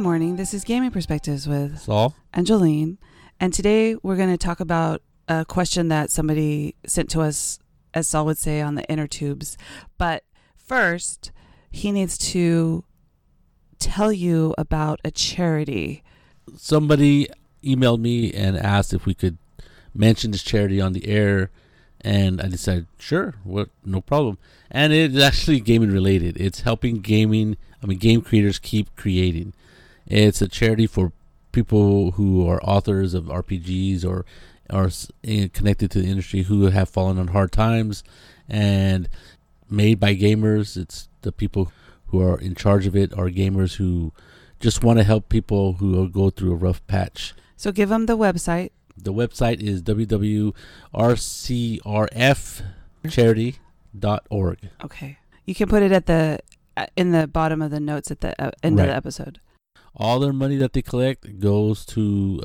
Good morning. This is Gaming Perspectives with Saul. Angeline. And today we're going to talk about a question that somebody sent to us, as Saul would say, on the inner tubes. But first, he needs to tell you about a charity. Somebody emailed me and asked if we could mention this charity on the air, and I decided, sure, what, no problem. And it's actually gaming related. It's helping gaming, I mean, game creators keep creating. It's a charity for people who are authors of RPGs or are eh, connected to the industry who have fallen on hard times, and made by gamers. It's the people who are in charge of it are gamers who just want to help people who go through a rough patch. So give them the website. The website is www.rcrfcharity.org. Okay. You can put it at the uh, in the bottom of the notes at the uh, end of the episode. All their money that they collect goes to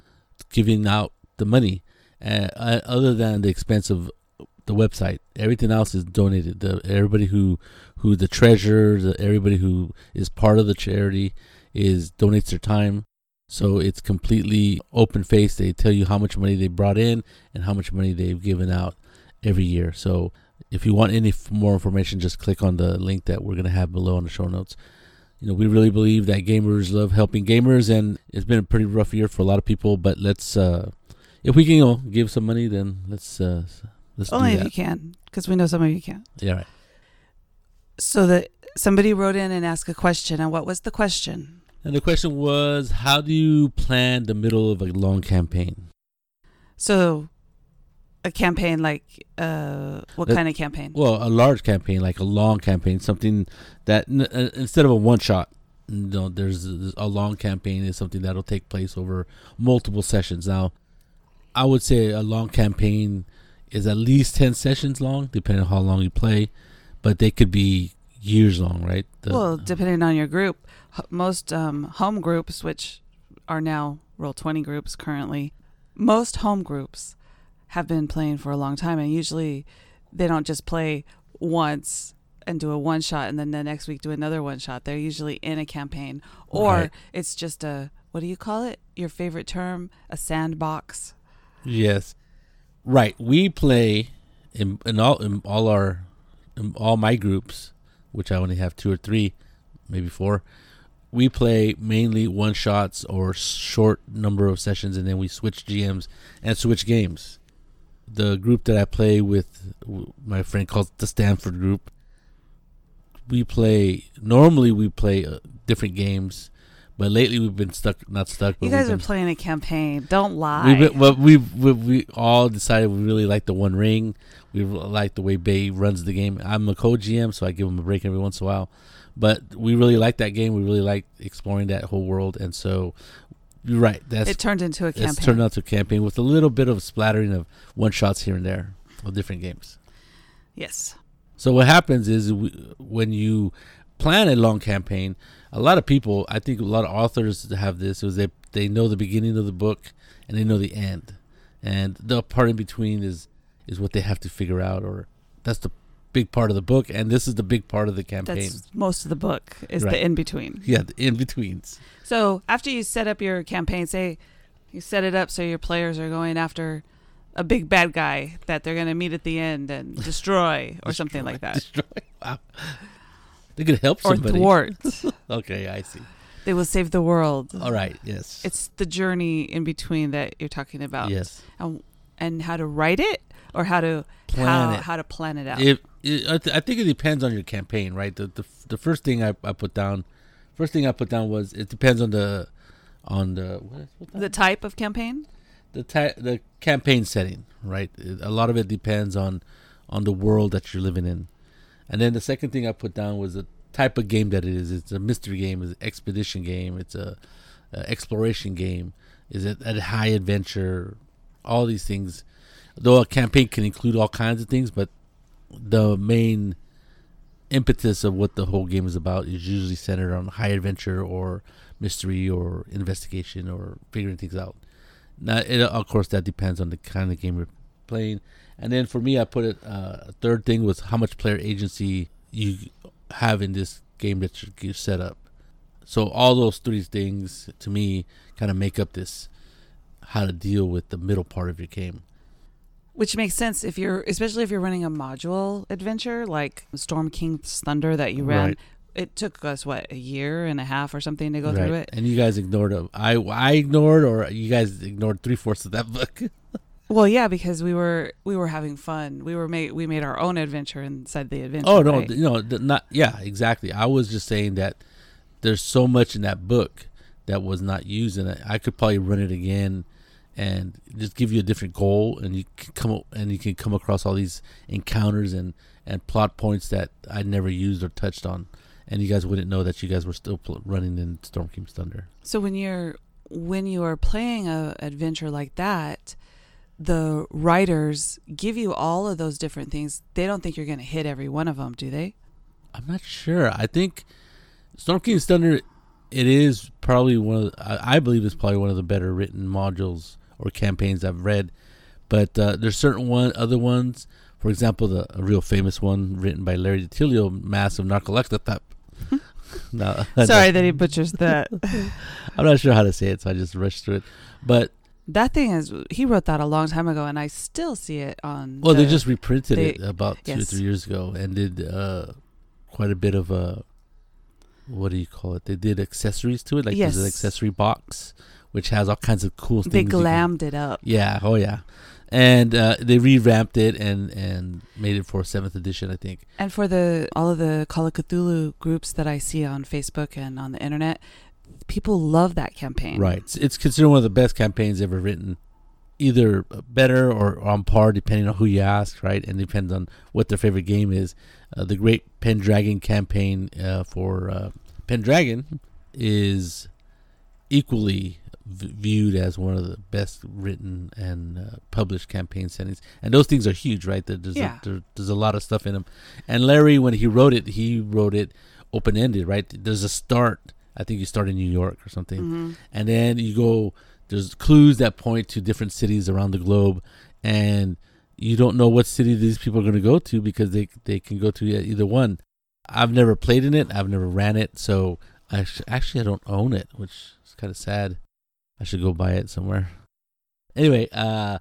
giving out the money, uh, other than the expense of the website. Everything else is donated. The, everybody who who the treasurer, the, everybody who is part of the charity is donates their time. So it's completely open face. They tell you how much money they brought in and how much money they've given out every year. So if you want any more information, just click on the link that we're going to have below in the show notes. You know, we really believe that gamers love helping gamers, and it's been a pretty rough year for a lot of people. But let's, uh, if we can, you know, give some money, then let's uh, let's Only if you can, because we know some of you can't. Yeah, right. So that somebody wrote in and asked a question, and what was the question? And the question was, how do you plan the middle of a long campaign? So, a campaign like uh, what That- kind of campaign? Well, a large campaign, like a long campaign, something that n- uh, instead of a one shot, you know, there's a a long campaign is something that'll take place over multiple sessions. Now, I would say a long campaign is at least ten sessions long, depending on how long you play, but they could be years long, right? The- well, depending on your group, most um, home groups, which are now Roll Twenty groups currently, most home groups have been playing for a long time, and usually they don't just play once and do a one shot, and then the next week do another one shot. They're usually in a campaign, or Right. it's just a what do you call it? Your favorite term? A sandbox. Yes, right. We play in, in all in all our in all my groups, which I only have two or three, maybe four. We play mainly one shots or short number of sessions, and then we switch GMs and switch games. The group that I play with, my friend calls the Stanford group. We play normally we play uh, different games, but lately we've been stuck. Not stuck. You guys are been playing a campaign. Don't lie. We've been, well, we we we all decided we really like the One Ring. We like the way Bay runs the game. I'm a co-GM, so I give him a break every once in a while. But we really like that game. We really like exploring that whole world, and so right. That's it turned into a it's campaign. turned out to a campaign with a little bit of splattering of one shots here and there of different games. yes. So what happens is we, when you plan a long campaign, a lot of people, I think a lot of authors have this, is they they know the beginning of the book and they know the end, and the part in between is is what they have to figure out, or that's the big part of the book, and this is the big part of the campaign. That's most of the book is Right. the in between. yeah, the in betweens. So after you set up your campaign, say you set it up so your players are going after a big bad guy that they're going to meet at the end and destroy or something like that, Destroy. Wow. They could help somebody. or thwart. Okay, I see. they will save the world. All right. Yes. It's the journey in between that you're talking about, yes. and, and how to write it or how to Plan how, it. how to plan it out. If it, I, th- I think it depends on your campaign, right? The, the the first thing I, I put down, first thing I put down was it depends on the on the what, what the type of campaign. the ta- the campaign setting, right? It- A lot of it depends on on the world that you're living in, and then the second thing I put down was the type of game that it is. It's a mystery game, it's an expedition game, it's a, a exploration game. Is it a high adventure? All these things. Though a campaign can include all kinds of things, but the main impetus of what the whole game is about is usually centered on high adventure or mystery or investigation or figuring things out. Now, it, of course, that depends on the kind of game you're playing. And then for me, I put it. Uh, a third thing was how much player agency you have in this game that you set up. So all those three things to me kind of make up this how to deal with the middle part of your game. Which makes sense if you're, especially if you're running a module adventure like Storm King's Thunder that you ran. Right. It took us what a year and a half or something to go through it. And you guys ignored it. I I ignored, or you guys ignored three fourths of that book. Well, yeah, because we were we were having fun. We were made we made our own adventure inside the adventure. oh no, right? no, th- not yeah, exactly. I was just saying that there's so much in that book that was not used, and I could probably run it again and just give you a different goal, and you can come up, and you can come across all these encounters and and plot points that I never used or touched on, and you guys wouldn't know that you guys were still pl- running in Storm King's Thunder. So when you're when you are playing a adventure like that, the writers give you all of those different things. They don't think you're going to hit every one of them, do they? I'm not sure. I think Storm King's Thunder, it is probably one of the, I, I believe it's probably one of the better written modules or campaigns I've read. But uh, there's certain one other ones. For example, the a real famous one written by Larry DiTillio, Mass of no, Sorry that he butchers that. I'm not sure how to say it, so I just rushed through it. But that thing is he wrote that a long time ago, and I still see it on. well, they just reprinted it they- about two or three years ago and did uh, quite a bit of a what do you call it? They did accessories to it, like there's an accessory box which has all kinds of cool things. they you can- glammed it up. yeah, oh yeah, and uh, they revamped it and and made it for seventh edition, I think. And for the all of the Call of Cthulhu groups that I see on Facebook and on the internet, people love that campaign. Right, it's, it's considered one of the best campaigns ever written. Either better or on par, depending on who you ask, right? And depends on what their favorite game is. Uh, the Great Pendragon campaign uh, for uh, Pendragon is equally v- viewed as one of the best written and uh, published campaign settings. And those things are huge, right? There's, Yeah. a, there, there's a lot of stuff in them. And Larry, when he wrote it, he wrote it open ended, right? There's a start. I think you start in New York or something hmm and then you go there's clues that point to different cities around the globe and you don't know what city these people are going to go to because they they can go to either one i've never played in it i've never ran it so i sh- actually i don't own it which is kind of sad i should go buy it somewhere. Anyway uh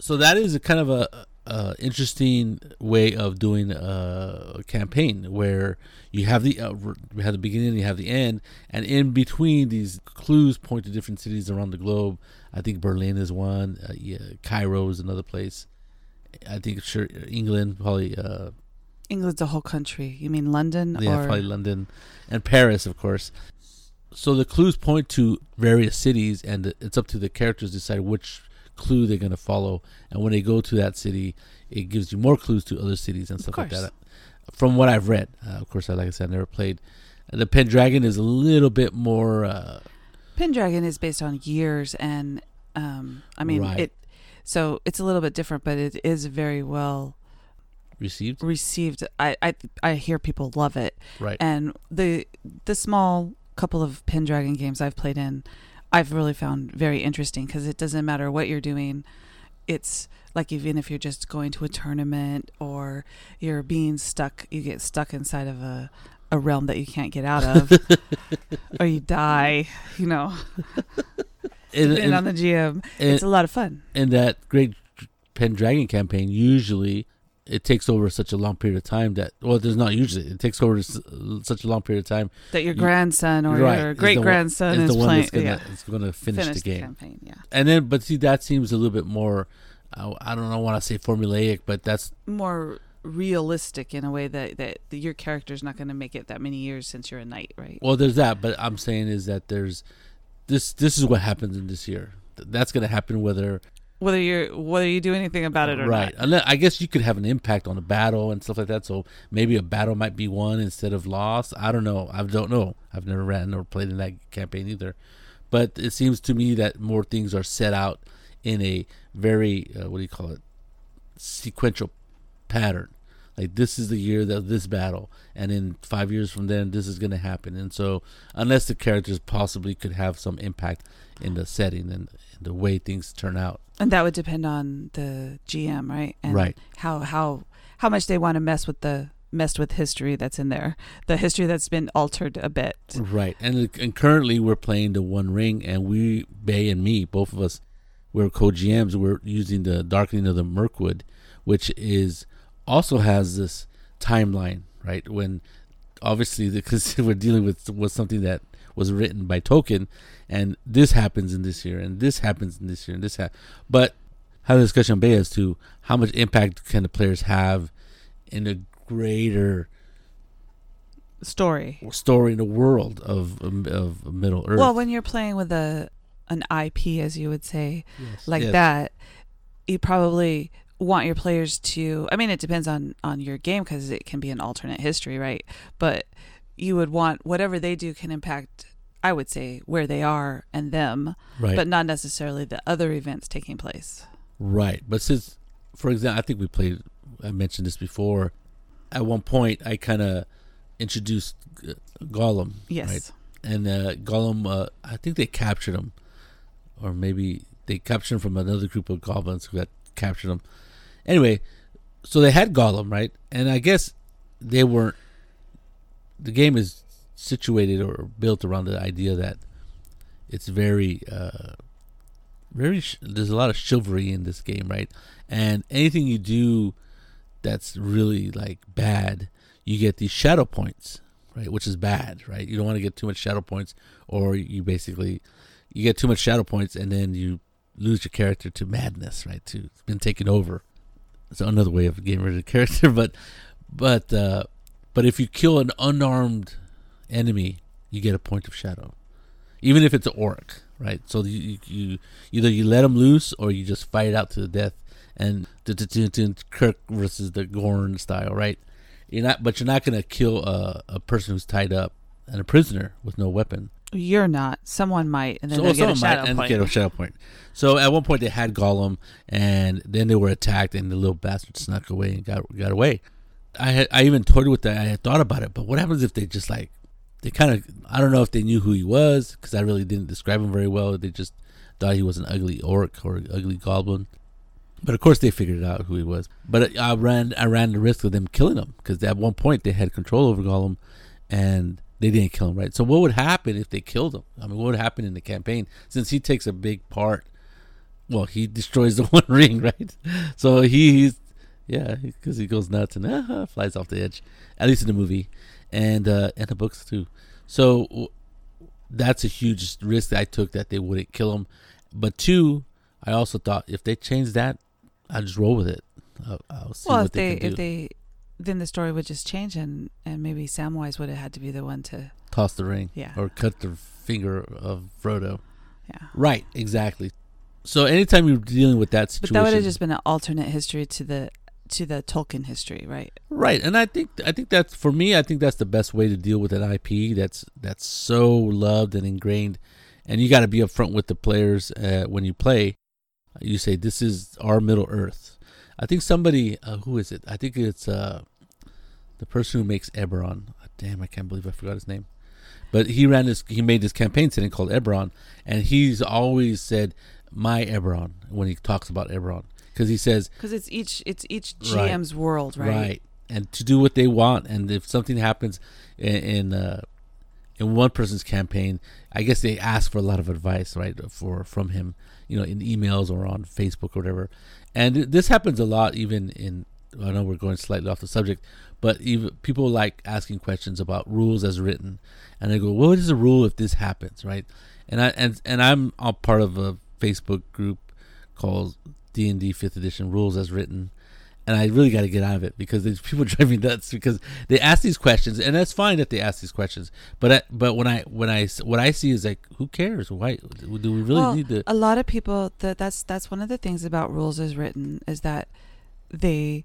so that is a kind of a, a interesting way of doing a campaign where you have the uh, you have the beginning you have the end and in between these clues point to different cities around the globe. I think berlin is one uh, yeah, cairo is another place. I think sure england probably uh England's a whole country. You mean London yeah or probably london. And paris of course so the clues point to various cities and it's up to the characters to decide which clue they're going to follow and when they go to that city it gives you more clues to other cities and stuff like that from what i've read uh, of course like i said i never played the pendragon is a little bit more uh, Pendragon is based on years, and um, I mean Right. it. So it's a little bit different, but it is very well received received. I I, I hear people love it, right and the the small couple of Pendragon games I've played in, I've really found very interesting because it doesn't matter what you're doing. It's like even if you're just going to a tournament or you're being stuck, you get stuck inside of a a realm that you can't get out of, or you die. You know, and, depending on the GM, and, it's a lot of fun. and that great pendragon campaign usually it takes over such a long period of time that well there's not usually it takes over such a long period of time That your You- grandson or Right, your is the great one- grandson is is, the one playing. that's gonna, yeah, is gonna finish, finish the game campaign. Yeah, and then but see that seems a little bit more I, I don't know want to say formulaic but that's more realistic in a way that that your character's not going to make it that many years since you're a knight, right? well there's that but i'm saying is that there's this this is what happens in this year that's gonna happen whether Whether you're whether you do anything about it or right not. Right. i guess you could have an impact on a battle and stuff like that. So maybe a battle might be won instead of lost. I don't know. I don't know. I've never ran or played in that campaign either. But it seems to me that more things are set out in a very uh, what do you call it? Sequential pattern. Like this is the year that this battle. And in five years from then this is going to happen. And so unless the characters possibly could have some impact in the setting and the way things turn out And that would depend on the GM, right? And Right. How how how much they want to mess with the messed with history that's in there, the history that's been altered a bit. Right, and and currently we're playing the One Ring, and we Bay and me, both of us, we're co-GMs. We're using the Darkening of the Mirkwood, which is also has this timeline, right? When obviously because we're dealing with with something that was written by Tolkien, and this happens in this year, and this happens in this year, and this ha- but have a discussion Bay as to how much impact can the players have in a greater Story. story in the world of um, of Middle Earth. Well, when you're playing with a an IP, as you would say, Yes. like Yes. that, you probably want your players to. I mean, it depends on on your game because it can be an alternate history, right? But you would want whatever they do can impact. I would say where they are and them, right, but not necessarily the other events taking place. right. But since, for example, I think we played. I mentioned this before. At one point, I kind of introduced Gollum. Yes. Right? and uh, Gollum, uh, I think they captured him, or maybe they captured him from another group of goblins who had captured him. Anyway, so they had Gollum, right? And I guess they weren't. The game is situated or built around the idea that it's very, uh, very. Sh- there's a lot of chivalry in this game, right? And anything you do that's really like bad, you get these shadow points right? Which is bad, right? You don't want to get too much shadow points, or you basically you get too much shadow points, and then you lose your character to madness, right? To it's been taken over. It's another way of getting rid of the character, but but uh, but if you kill an unarmed enemy, you get a point of shadow, even if it's an orc, right? So you, you, you either you let them loose or you just fight it out to the death. And the Kirk versus the Gorn style, right? You're not, but you're not going to kill a, a person who's tied up and a prisoner with no weapon. You're not. Someone might, and then So they'll get a someone might shadow and point. get a shadow point. So at one point they had Gollum, and then they were attacked, and the little bastard snuck away and got got away. I had I even toyed with that. I had thought about it, but what happens if they just like they kind of I don't know if they knew who he was because I really didn't describe him very well. They just thought he was an ugly orc or ugly goblin. But of course they figured out who he was. But I ran I ran the risk of them killing him because at one point they had control over Gollum, and they didn't kill him. Right. So what would happen if they killed him? I mean, what would happen in the campaign since he takes a big part? Well, he destroys the One Ring, right? So he, he's yeah, because he goes nuts and uh, flies off the edge. At least in the movie, and uh, and the books too. So that's a huge risk that I took that they wouldn't kill him. But two, I also thought if they change that, I'll just roll with it. I'll, I'll see well, what if they, can if they, then the story would just change, and and maybe Samwise would have had to be the one to, Toss the ring yeah, or cut the finger of Frodo. yeah. Right, exactly. So anytime you're dealing with that situation, But that would have just been an alternate history to the to the Tolkien history, right? Right, and I think I think that's for me. I think that's the best way to deal with an IP that's that's so loved and ingrained, and you got to be upfront with the players uh, when you play. You say this is our Middle Earth. I think somebody uh, who is it? I think it's uh, the person who makes Eberron. Oh, damn, I can't believe I forgot his name. But he ran this. He made this campaign setting called Eberron, and he's always said my Eberron when he talks about Eberron because he says Because it's each it's each Right. GM's world, right? Right, and to do what they want. And if something happens in in, uh, in one person's campaign, I guess they ask for a lot of advice, right, for from him, you know, in emails or on Facebook or whatever. And this happens a lot, even in. I know we're going slightly off the subject, but even people like asking questions about rules as written, and they go, "What is the rule if this happens?" Right? And I and and I'm a part of a Facebook group called D and D Fifth Edition Rules as Written, and I really got to get out of it because these people drive me nuts because they ask these questions, and that's fine that they ask these questions. But I, but when I when I what I see is like, who cares? Why do we really well, need to? a lot of people that that's that's one of the things about rules as written is that they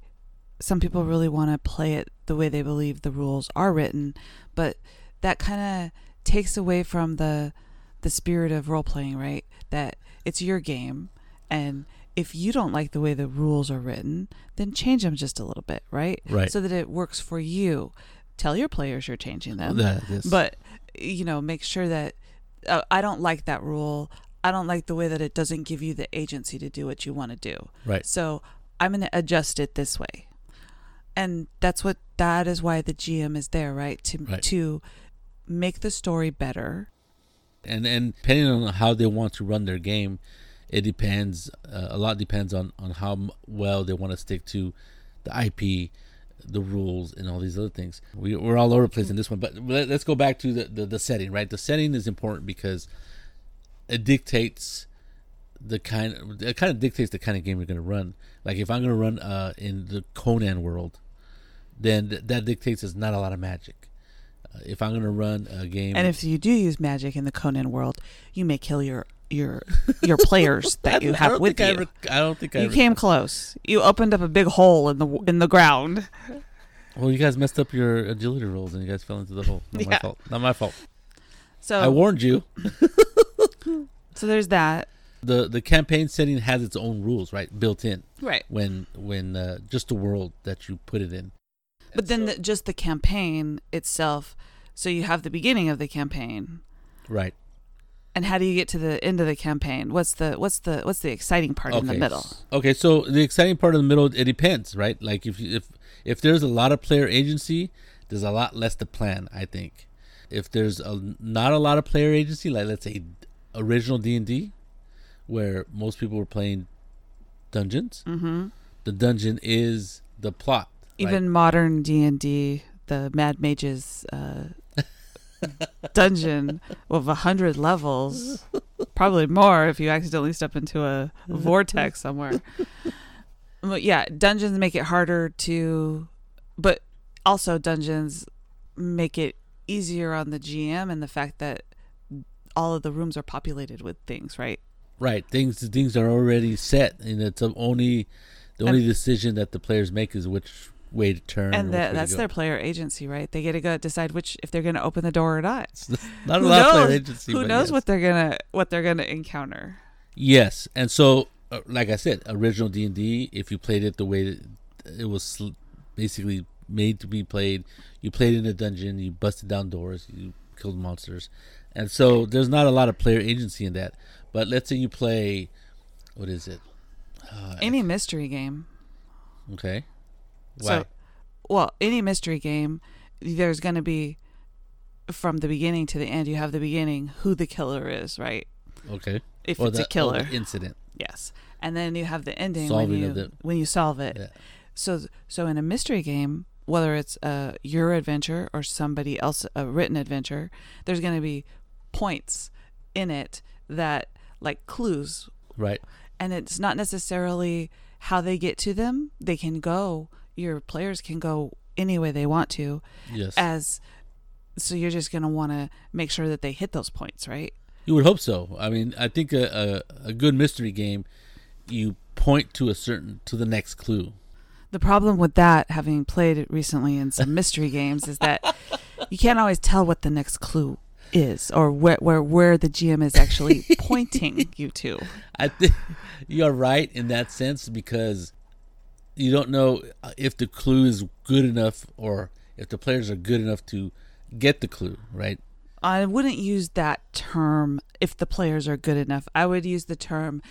some people really want to play it the way they believe the rules are written, but that kind of takes away from the the spirit of role playing, right? That it's your game and if you don't like the way the rules are written, then change them just a little bit, right? Right. So that it works for you. Tell your players you're changing them That is- but you know make sure that uh, i don't like that rule i don't like the way that it doesn't give you the agency to do what you want to do right, so i'm going to adjust it this way and that's what that is why the GM is there, right? To Right. to make the story better. and and depending on how they want to run their game, it depends. Uh, a lot depends on on how well they want to stick to the IP, the rules, and all these other things. We, we're all over the place in this one, but let, let's go back to the, the the setting. Right, the setting is important because it dictates the kind. It kind of dictates the kind of game you're going to run. Like if I'm going to run uh, in the Conan world, then th- that dictates there's not a lot of magic. Uh, if I'm going to run a game, And if you do use magic in the Conan world, you may kill your your your players that you have with think I you. ever- I don't think I you ever- came close. You opened up a big hole in the in the ground. Well, you guys messed up your agility rolls and you guys fell into the hole. Not my fault. Not my fault. So I warned you. so there's that. the The campaign setting has its own rules, right, built in Right. when when uh, just the world that you put it in. But then the, just the campaign itself. So you have the beginning of the campaign, Right. And how do you get to the end of the campaign? What's the what's the what's the exciting part in the middle? Okay, so the exciting part in the middle, it depends, right? Like if if if there's a lot of player agency, there's a lot less to plan. I think if there's a, not a lot of player agency, like let's say original D and D, where most people were playing dungeons, Mm-hmm. the dungeon is the plot. right? Even modern D and D, the Mad Mages uh, dungeon with a hundred levels, probably more if you accidentally step into a vortex somewhere. But yeah, dungeons make it harder to, but also dungeons make it easier on the GM and the fact that all of the rooms are populated with things, right? right things things are already set, and it's the only the only decision that the players make is which way to turn. and which that—that's their player agency, right? They get to go decide which if they're going to open the door or not. not a lot of player agency. Who knows yes. what they're gonna what they're gonna encounter? Yes, and so uh, like I said, original D and D. If you played it the way that it was sl- basically made to be played, you played in a dungeon, you busted down doors, you killed monsters, and so there's not a lot of player agency in that. But let's say you play, what is it? Uh, Any mystery game. okay. Why? So, well, any mystery game, there's gonna be from the beginning to the end. You have the beginning, who the killer is, right? okay. If Or it's the- a killer, incident. yes. And then you have the ending Solving when you the- when you solve it. Yeah. So so in a mystery game, whether it's uh, your adventure or somebody else a written adventure, there's going to be points in it that like clues, Right. and it's not necessarily how they get to them. They can go. Your players can go any way they want to, Yes. as so you're just going to want to make sure that they hit those points, right? You would hope so. I mean, I think a, a, a good mystery game, you point to a certain to the next clue. The problem with that, having played it recently in some mystery games, is that you can't always tell what the next clue is or where where, where the GM is actually pointing you to. I think you're right in that sense because you don't know uh, if the clue is good enough or if the players are good enough to get the clue, right? I wouldn't use that term if the players are good enough. I would use the term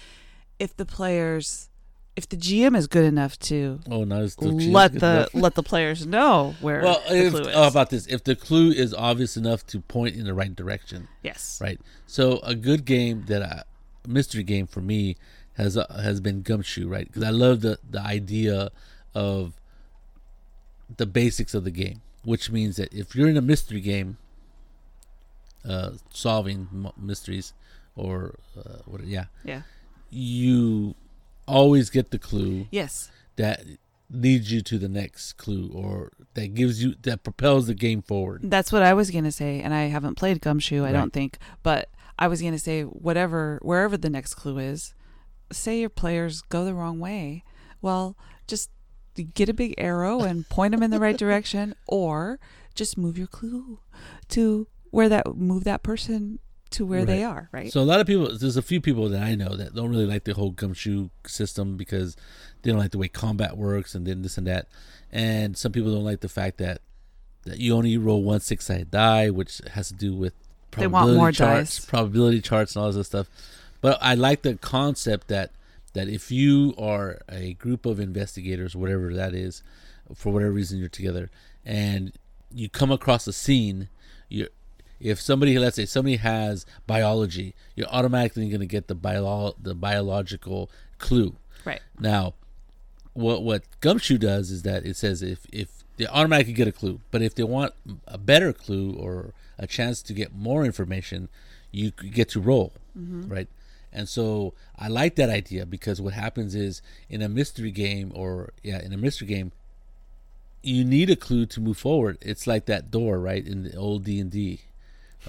if the players if the GM is good enough to Oh, no, it's the let the let the players know where well. the If, clue is. oh, about this? If the clue is obvious enough to point in the right direction, yes. right? So a good game that a mystery game for me has uh, has been Gumshoe, right? Because I love the the idea of the basics of the game, which means that if you're in a mystery game, uh, solving m- mysteries, or uh, what? Yeah, Yeah. you always get the clue Yes. that leads you to the next clue, or that gives you that propels the game forward. That's what I was gonna say, and I haven't played Gumshoe, I Right. don't think, but I was gonna say whatever, wherever the next clue is, say your players go the wrong way, well, just get a big arrow and point them in the right direction, or just move your clue to where that move that person to where they are, right? So a lot of people, there's a few people that I know that don't really like the whole gumshoe system because they don't like the way combat works and then this and that. And some people don't like the fact that that you only roll one six sided die, which has to do with They want probability more charts, dice. probability charts, and all this stuff. But I like the concept that that if you are a group of investigators, whatever that is, for whatever reason you're together, and you come across a scene, you if somebody let's say somebody has biology, you're automatically going to get the bio the biological clue. Right. Now, what what Gumshoe does is that it says if if they automatically get a clue, but if they want a better clue or a chance to get more information, you get to roll, Mm-hmm. right? And so I like that idea because what happens is in a mystery game or yeah, in a mystery game, you need a clue to move forward. It's like that door, right, in the old D and D,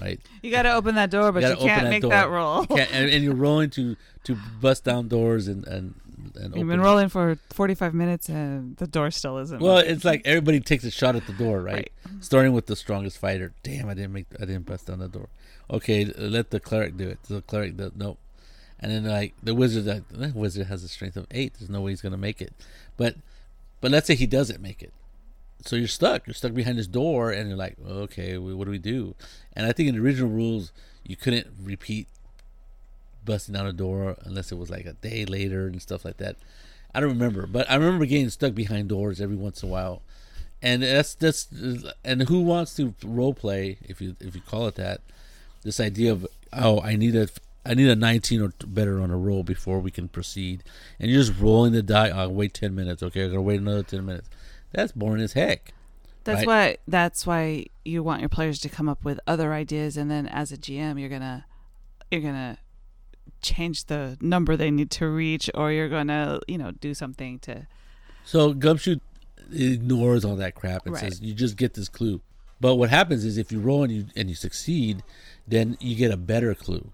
right? You got to open that door, but You you, can't that make door. that roll. You and, and you're rolling to to bust down doors and and and You've been rolling for 45 minutes and the door still isn't. Well, moving. it's like everybody takes a shot at the door, right? Right. Starting with the strongest fighter. Damn, I didn't make, I didn't bust down the door. Okay, let the cleric do it. The cleric does nope. And then like the wizard, that wizard has a strength of eight. There's no way he's gonna make it. But, but let's say he doesn't make it. So you're stuck. You're stuck behind this door, and you're like, okay, what do we do? And I think in the original rules, you couldn't repeat busting down a door unless it was like a day later and stuff like that. I don't remember, but I remember getting stuck behind doors every once in a while, and that's that's and who wants to role play if you if you call it that, this idea of oh I need a I need a 19 or better on a roll before we can proceed, and you're just rolling the die. I'll wait 10 minutes. Okay, I'm gonna wait another 10 minutes. That's boring as heck. that's right. why that's why you want your players to come up with other ideas, and then as a GM, you're gonna you're gonna change the number they need to reach, or you're gonna you know do something to So Gumshoe ignores all that crap and Right. says you just get this clue. But what happens is if you roll and you and you succeed, then you get a better clue,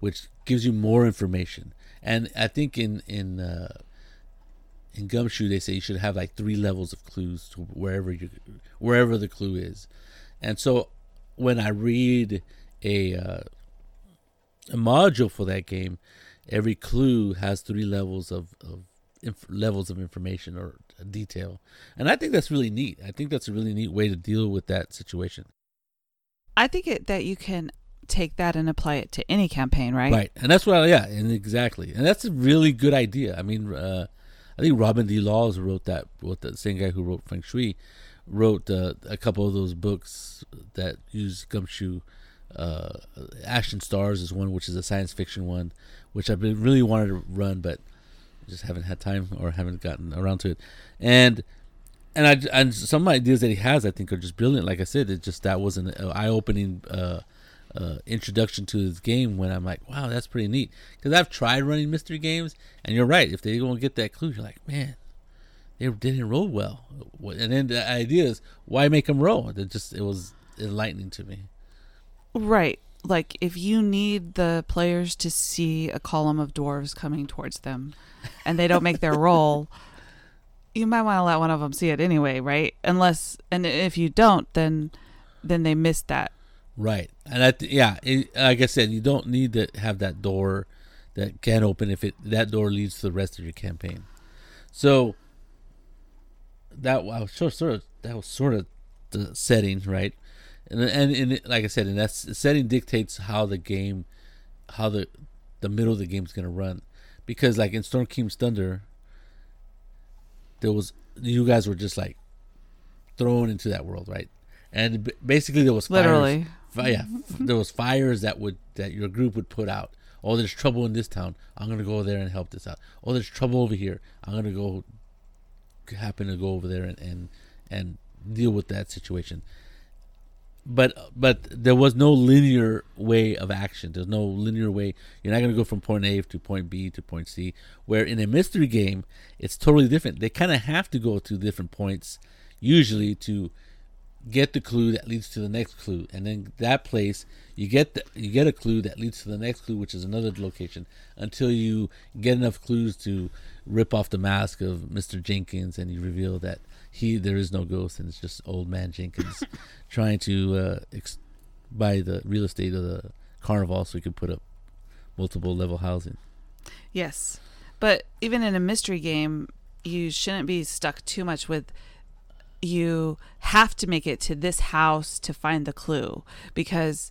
which gives you more information. And I think in in uh, in Gumshoe they say you should have like three levels of clues to wherever you wherever the clue is. And so when I read a uh, a module for that game, every clue has three levels of, of inf- levels of information or detail, and I think that's really neat. I think that's a really neat way to deal with that situation. I think it, that you can take that and apply it to any campaign, right? Right, and that's what, yeah, and exactly, and that's a really good idea. I mean, uh, I think Robin D. Laws wrote that. What the same guy who wrote Feng Shui wrote uh, a couple of those books that use gumshoe. Uh, Ashen Stars is one, which is a science fiction one, which I've been really wanted to run, but just haven't had time or haven't gotten around to it. And and I and some ideas that he has, I think, are just brilliant. Like I said, it just that was an eye-opening uh, uh, introduction to this game when I'm like, wow, that's pretty neat. Because I've tried running mystery games, and you're right. If they don't get that clue, you're like, man, they didn't roll well. And then the idea is, why make them roll? It just it was enlightening to me. Right. Like if you need the players to see a column of dwarves coming towards them and they don't make their roll, you might want to let one of them see it anyway, right? Unless and if you don't then then they missed that. Right, and I th- yeah, it, like I said, you don't need to have that door that can open if it that door leads to the rest of your campaign. So that was sort of that was sort of the setting, right? And and, and like I said, and that setting dictates how the game, how the the middle of the game is going to run, because like in Storm King's Thunder, there was you guys were just like thrown into that world, right? And b- basically there was fires- Literally. Yeah, there was fires that would that your group would put out. Oh, there's trouble in this town. I'm gonna go there and help this out. Oh, there's trouble over here. I'm gonna go happen to go over there and and, and deal with that situation. But but there was no linear way of action. There's no linear way. You're not gonna go from point A to point B to point C. Where in a mystery game, it's totally different. They kind of have to go to different points usually to get the clue that leads to the next clue and then that place you get the, you get a clue that leads to the next clue which is another location until you get enough clues to rip off the mask of Mr. Jenkins and you reveal that he there is no ghost and it's just old man Jenkins trying to uh, ex- buy the real estate of the carnival so he could put up multiple level housing Yes. But even in a mystery game, you shouldn't be stuck too much with you have to make it to this house to find the clue because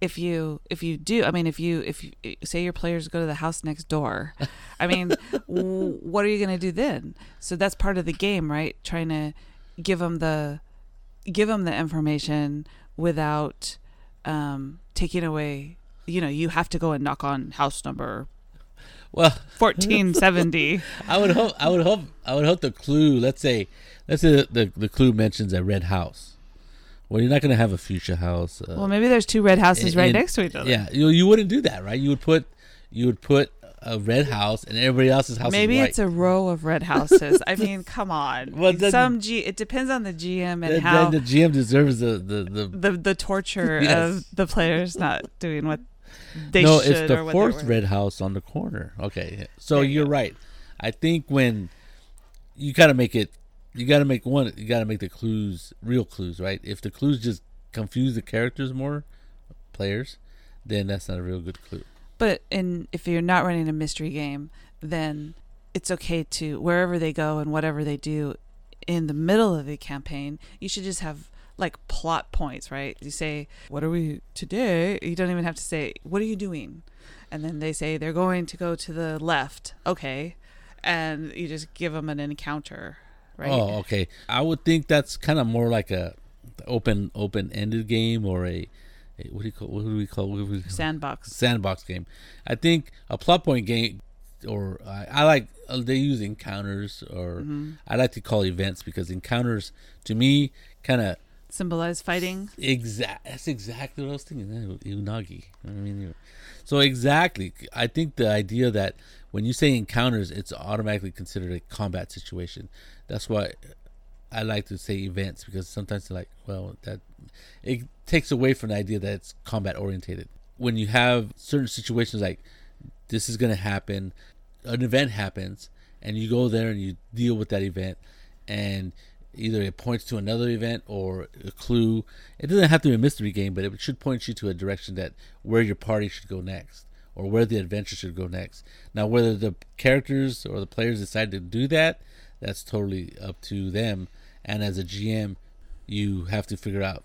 if you if you do i mean if you if you say your players go to the house next door i mean w- what are you going to do then so that's part of the game right trying to give them the give them the information without um, taking away. You know, you have to go and knock on house number Well, fourteen seventy. I would hope. I would hope. I would hope the clue. Let's say. Let's say the the, the clue mentions a red house. Well, you're not going to have a future house. Uh, well, maybe there's two red houses right and- next to each other. Yeah, you you wouldn't do that, right? You would put you would put a red house and everybody else's house. Maybe it's a row of red houses. I mean, come on. Well, then- Some G. It depends on the GM and Then- how then the GM deserves the the, the the the torture Yes. of the players not doing what they no, it's the fourth red house on the corner. Okay, so There you you're go. right. I think when you got to make it, you got to make one. You got to make the clues real clues, right? If the clues just confuse the characters more, players, then that's not a real good clue. But in if you're not running a mystery game, then it's okay to wherever they go and whatever they do in the middle of the campaign, you should just have like plot points, right? You say, "What are we today?" You don't even have to say, "What are you doing?" And then they say they're going to go to the left. Okay. And you just give them an encounter, right? Oh, okay. I would think that's kind of more like a open open ended game or a, a what do you call what do we call what do we call Sandbox. sandbox game. I think a plot point game, or I, I like uh, they use encounters, or Mm-hmm. I like to call events because encounters to me kind of Symbolize fighting. exact. That's exactly what I was thinking. eh, Unagi. I mean, so exactly. I think the idea that when you say encounters, it's automatically considered a combat situation. That's why I like to say events because sometimes they're like, well, that it takes away from the idea that it's combat orientated. When you have certain situations like this is going to happen, an event happens, and you go there and you deal with that event, and either it points to another event or a clue. It doesn't have to be a mystery game, but it should point you to a direction that where your party should go next or where the adventure should go next. Now, whether the characters or the players decide to do that, that's totally up to them. And as a GM, you have to figure out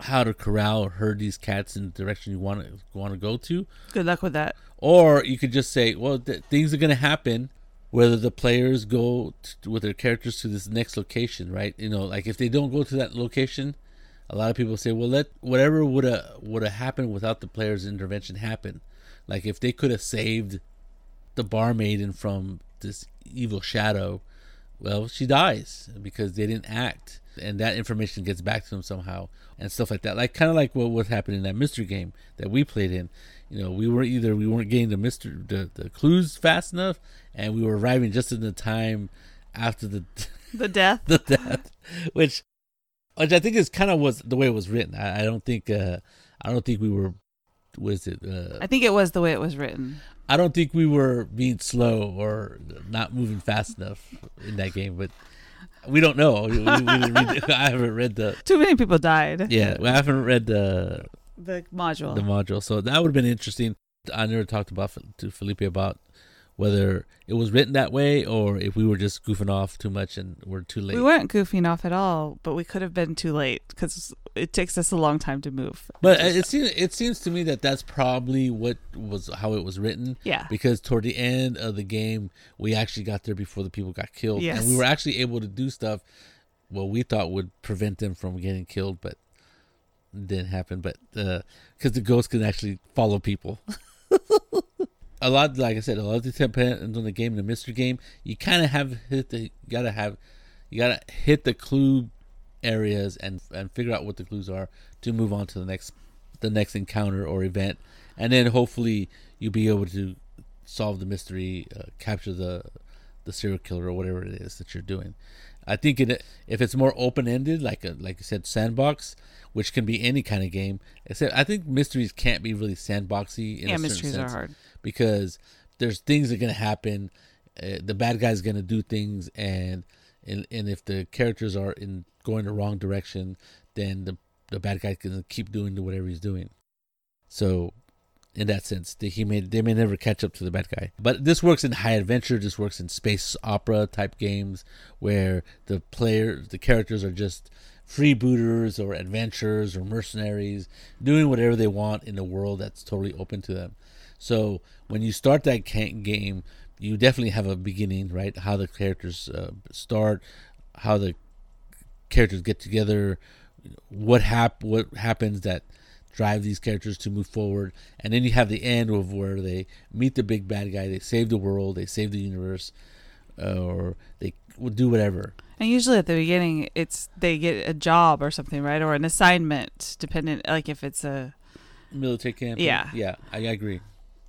how to corral or herd these cats in the direction you want to want to go to. Good luck with that. Or you could just say, well, th- things are going to happen whether the players go t- with their characters to this next location, right? You know, like if they don't go to that location, a lot of people say, well, let whatever would have would have happened without the players' intervention happen. Like if they could have saved the barmaiden from this evil shadow, well, she dies because they didn't act, and that information gets back to them somehow, and stuff like that. Like kind of like what was happening in that mystery game that we played in. You know, we were either we weren't getting the mystery the, the clues fast enough, and we were arriving just in the time after the The death. the death, which which I think is kind of was the way it was written. I, I don't think uh I don't think we were was it uh I think it was the way it was written. I don't think we were being slow or not moving fast enough in that game, but we don't know. We, we I haven't read the Too many people died. yeah, I haven't read the The module. the module, so that would have been interesting. I never talked about to Felipe about whether it was written that way or if we were just goofing off too much and we're too late. we weren't goofing off at all, but we could have been too late because it takes us a long time to move. But it seems it seems to me that that's probably what was how it was written. Yeah. Because toward the end of the game, we actually got there before the people got killed, Yes. and we were actually able to do stuff. Well, we thought would prevent them from getting killed, but didn't happen. But because the ghost can actually follow people. a lot, like I said, a lot of the depends on the game. The mystery game, you kind of have hit the, gotta have, you gotta hit the clue areas and and figure out what the clues are to move on to the next the next encounter or event, and then hopefully you'll be able to solve the mystery, uh, capture the the serial killer or whatever it is that you're doing. I think it, if it's more open ended, like a, like I said, sandbox, which can be any kind of game. Except I think mysteries can't be really sandboxy. In yeah, a mysteries are hard. because there's things that are gonna happen. Uh, the bad guy's gonna do things, and and and if the characters are in going the wrong direction, then the the bad guy gonna keep doing whatever he's doing. So, in that sense, they, he may they may never catch up to the bad guy. But this works in high adventure. This works in space opera type games where the player the characters are just freebooters or adventurers or mercenaries doing whatever they want in a world that's totally open to them. So when you start that game, you definitely have a beginning, right? How the characters uh, start, how the characters get together, what hap what happens that drive these characters to move forward, and then you have the end of where they meet the big bad guy, they save the world, they save the universe, uh, or they would do whatever. And usually at the beginning, it's they get a job or something, right, or an assignment, dependent. Like if it's a Military camp. Yeah. yeah, I, I agree.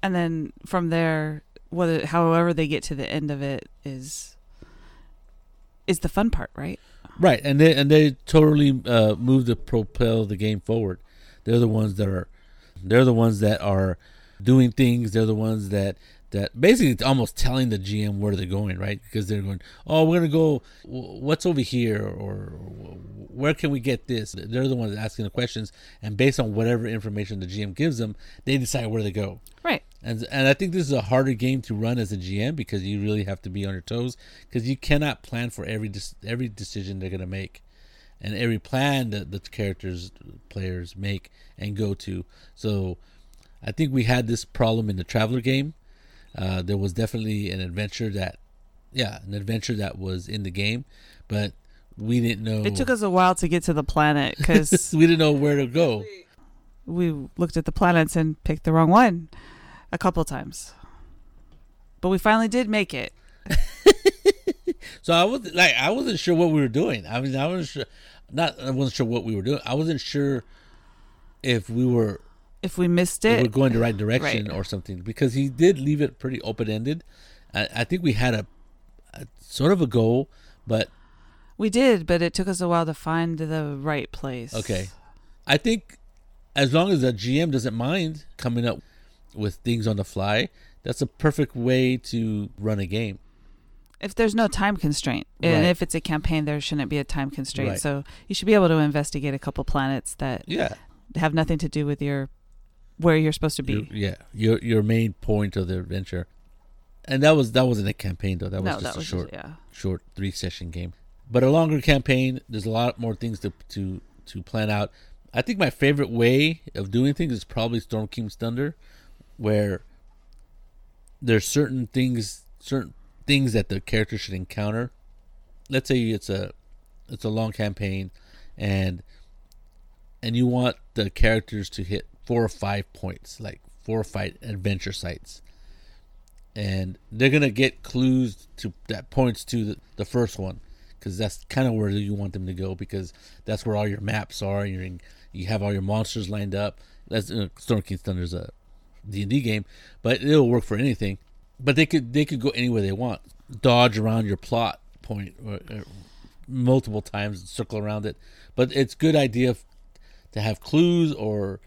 and then from there, whether however they get to the end of it is is the fun part, right? Right, and they and they totally uh, move to propel the game forward. They're the ones that are, they're the ones that are doing things. They're the ones that that basically it's almost telling the GM where they're going, right? Because they're going, oh, we're gonna go. What's over here, or where can we get this? They're the ones asking the questions, and based on whatever information the GM gives them, they decide where to go. Right. And and I think this is a harder game to run as a GM because you really have to be on your toes because you cannot plan for every every decision they're gonna make, and every plan that the characters players make and go to. So, I think we had this problem in the Traveller game. Uh, there was definitely an adventure that, yeah, an adventure that was in the game, but we didn't know. It took us a while to get to the planet because we didn't know where to go. we looked at the planets and picked the wrong one a couple times. But we finally did make it. So I was like, I wasn't sure what we were doing. I mean, I wasn't sure, not I wasn't sure what we were doing. I wasn't sure if we were If we missed if it, we're going the right direction Right. or something because he did leave it pretty open ended. I, I think we had a, a sort of a goal, but we did, but it took us a while to find the right place. okay. I think as long as the GM doesn't mind coming up with things on the fly, that's a perfect way to run a game. If there's no time constraint, and Right. if it's a campaign, there shouldn't be a time constraint. Right. So you should be able to investigate a couple planets that Yeah. have nothing to do with your where you're supposed to be. Your, yeah, your your main point of the adventure, and that was that wasn't a campaign though. That was no, just that a was short just, yeah. short three session game. But a longer campaign, there's a lot more things to to to plan out. I think my favorite way of doing things is probably Storm King's Thunder, where there's certain things certain things that the character should encounter. Let's say it's a it's a long campaign and and you want the characters to hit four or five points, like four or five adventure sites. And they're gonna get clues to that points to the, the first one, because that's kind of where you want them to go, because that's where all your maps are. And in, you have all your monsters lined up. That's uh, Storm King's Thunder's a D and D game, but it'll work for anything. But they could they could go anywhere they want, dodge around your plot point or, or multiple times, and circle around it. But it's good idea f- to have clues or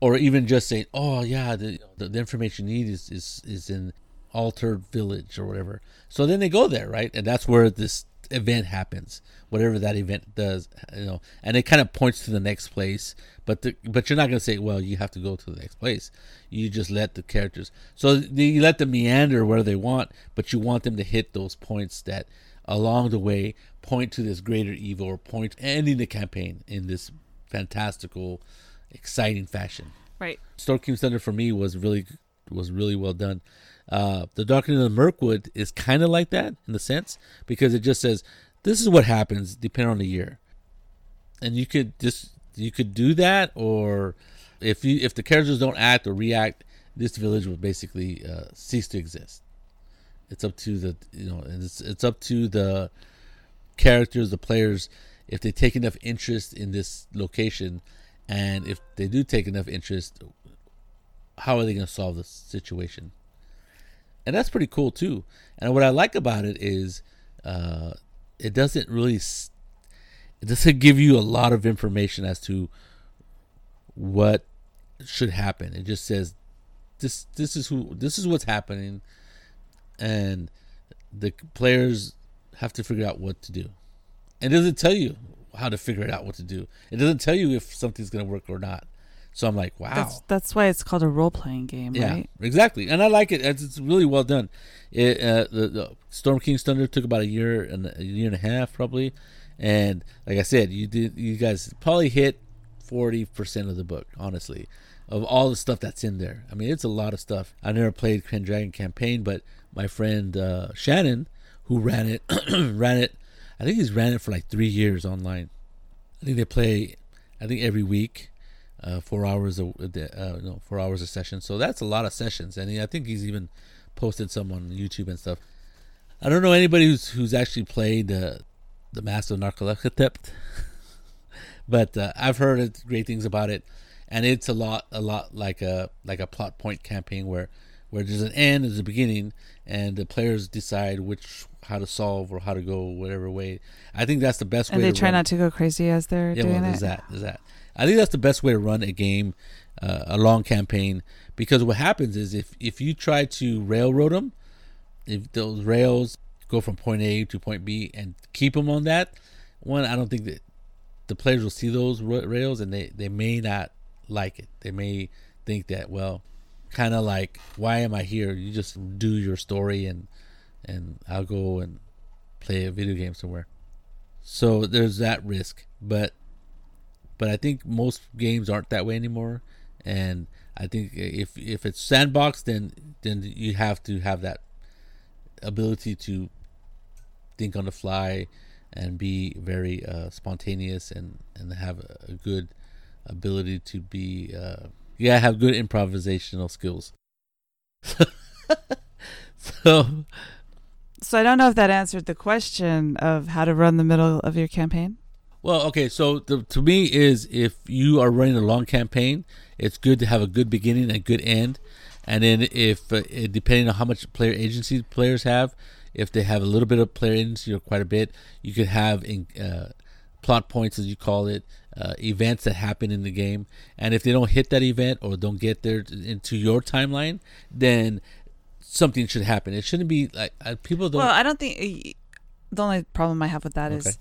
or even just say, "Oh yeah, the, the, the information you need is, is is in Altered Village or whatever." So then they go there, right? And that's where this event happens, whatever that event does, you know. And it kind of points to the next place, but the, but you're not gonna say, "Well, you have to go to the next place." You just let the characters, so you let them meander where they want, but you want them to hit those points that along the way point to this greater evil or point ending the campaign in this fantastical, exciting fashion. Right. Storm King's Thunder for me was really was really well done. Uh, the Darkening of the Mirkwood is kind of like that in the sense because it just says this is what happens depending on the year, and you could just you could do that, or if you if the characters don't act or react, this village will basically uh, cease to exist. It's up to the you know it's it's up to the characters, the players, if they take enough interest in this location, and if they do take enough interest, how are they going to solve the situation? And that's pretty cool too. And what I like about it is, uh, it doesn't really, it doesn't give you a lot of information as to what should happen. It just says this this is who this is what's happening, and the players have to figure out what to do. It doesn't tell you how to figure it out what to do. It doesn't tell you if something's going to work or not. So I'm like, wow. That's that's why it's called a role playing game, Yeah, right? exactly, and I like it. It's, it's really well done. It, uh, the, the Storm King's Thunder took about a year and a year and a half probably, and like I said, you did you guys probably hit forty percent of the book, honestly, of all the stuff that's in there. I mean, it's a lot of stuff. I never played Dragon campaign, but my friend uh, Shannon, who ran it, ran it. I think he's ran it for like three years online. I think they play, I think every week, uh, four hours a uh, no four hours a session. So that's a lot of sessions, and he, I think he's even posted some on YouTube and stuff. I don't know anybody who's who's actually played uh, the Masks of Nyarlathotep, but uh, I've heard great things about it, and it's a lot a lot like a like a plot point campaign where where there's an end, there's a beginning, and the players decide which how to solve or how to go whatever way. I think that's the best and way. And they try run. not to go crazy as they're yeah, doing well, it. Is that is that? I think that's the best way to run a game, uh, a long campaign, because what happens is if if you try to railroad them, if those rails go from point A to point B and keep them on that, one I don't think that the players will see those rails and they they may not like it. They may think that well kind of like why am I here? You just do your story and and I'll go and play a video game somewhere. So there's that risk, but but I think most games aren't that way anymore, and I think if if it's sandbox, then then you have to have that ability to think on the fly and be very uh, spontaneous and and have a, good ability to be uh, yeah, have good improvisational skills. so so I don't know if that answered the question of how to run the middle of your campaign. Well, okay, so the, to me is if you are running a long campaign, it's good to have a good beginning and a good end, and then if uh, depending on how much player agency players have, if they have a little bit of player agency or quite a bit, you could have in, uh, plot points as you call it, uh, events that happen in the game, and if they don't hit that event or don't get there into your timeline, then something should happen. It shouldn't be like uh, people don't. Well, I don't think the only problem I have with that okay. is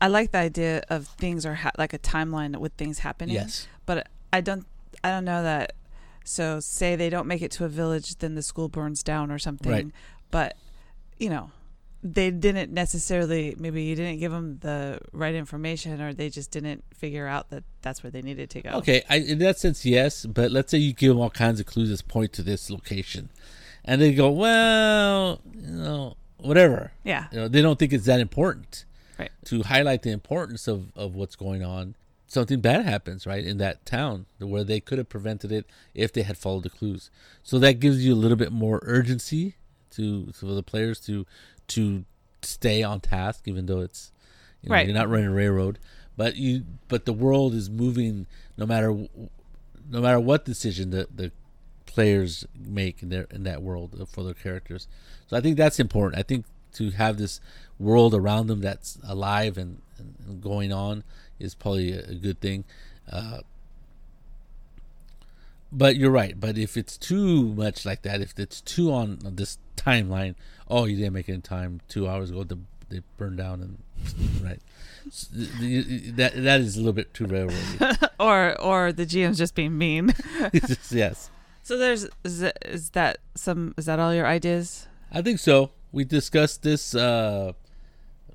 I like the idea of things are ha- like a timeline with things happening. Yes, but I don't. I don't know that. So say they don't make it to a village, then the school burns down or something. Right. But you know, they didn't necessarily maybe you didn't give them the right information or they just didn't figure out that that's where they needed to go okay I, in that sense yes but let's say you give them all kinds of clues that point to this location and they go well you know whatever yeah you know, they don't think it's that important right to highlight the importance of, of what's going on something bad happens right in that town where they could have prevented it if they had followed the clues so that gives you a little bit more urgency to for the players to to stay on task, even though it's you know, right. You're not running a railroad, but you but the world is moving no matter no matter what decision the the players make in their in that world for their characters. So I think that's important. I think to have this world around them that's alive and, and going on is probably a, a good thing. Uh, but you're right. But if it's too much like that, if it's too on, on this timeline, oh, you didn't make it in time. Two hours ago, the, they burned down, and right. So that that is a little bit too railroad. or or the GM's just being mean. yes. So there's is that some is that all your ideas? I think so. We discussed this uh,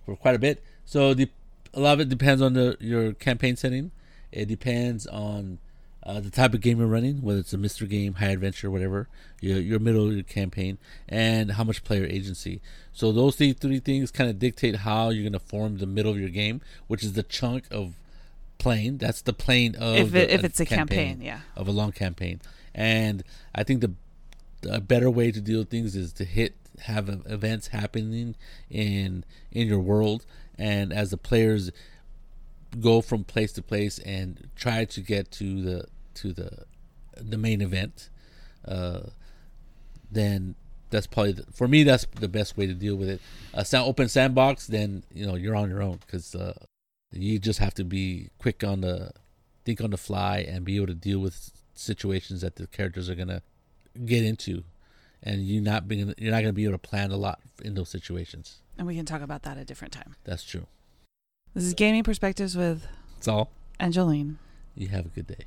for quite a bit. So the a lot of it depends on the your campaign setting. It depends on uh, the type of game you're running, whether it's a mystery game, high adventure, whatever, your, your middle of your campaign, and how much player agency. So those three, three things kind of dictate how you're going to form the middle of your game, which is the chunk of playing. That's the plane of if, it, the, if it's a campaign, campaign, yeah, of a long campaign. And I think the a better way to deal with things is to hit have events happening in in your world, and as the players go from place to place and try to get to the to the the main event, uh, then that's probably the, for me that's the best way to deal with it. A sound open sandbox, then you know you're on your own because uh, you just have to be quick on the think on the fly and be able to deal with situations that the characters are gonna get into, and you not being you're not gonna be able to plan a lot in those situations. And we can talk about that at a different time. That's true. This is Gaming Perspectives with That's all. Angeline. You have a good day.